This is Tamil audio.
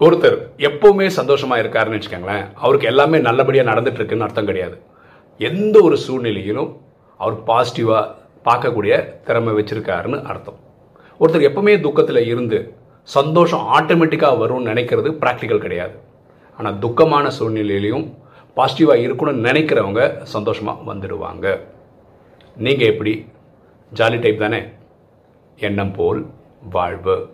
ஒருத்தர் எப்போவுமே சந்தோஷமாக இருக்காருன்னு வச்சுக்கோங்களேன் அவருக்கு எல்லாமே நல்லபடியாக நடந்துட்டுருக்குன்னு அர்த்தம் கிடையாது. எந்த ஒரு சூழ்நிலையிலும் அவர் பாசிட்டிவாக பார்க்கக்கூடிய திறமை வச்சுருக்காருன்னு அர்த்தம். ஒருத்தர் எப்பவுமே துக்கத்தில் இருந்து சந்தோஷம் ஆட்டோமேட்டிக்காக வரும்னு நினைக்கிறது ப்ராக்டிக்கல் கிடையாது. ஆனால் துக்கமான சூழ்நிலையிலையும் பாசிட்டிவாக இருக்கணும்னு நினைக்கிறவங்க சந்தோஷமாக வந்துடுவாங்க. நீங்கள் எப்படி? ஜாலி டைப் தானே? எண்ணம் போல் வாழ்வு.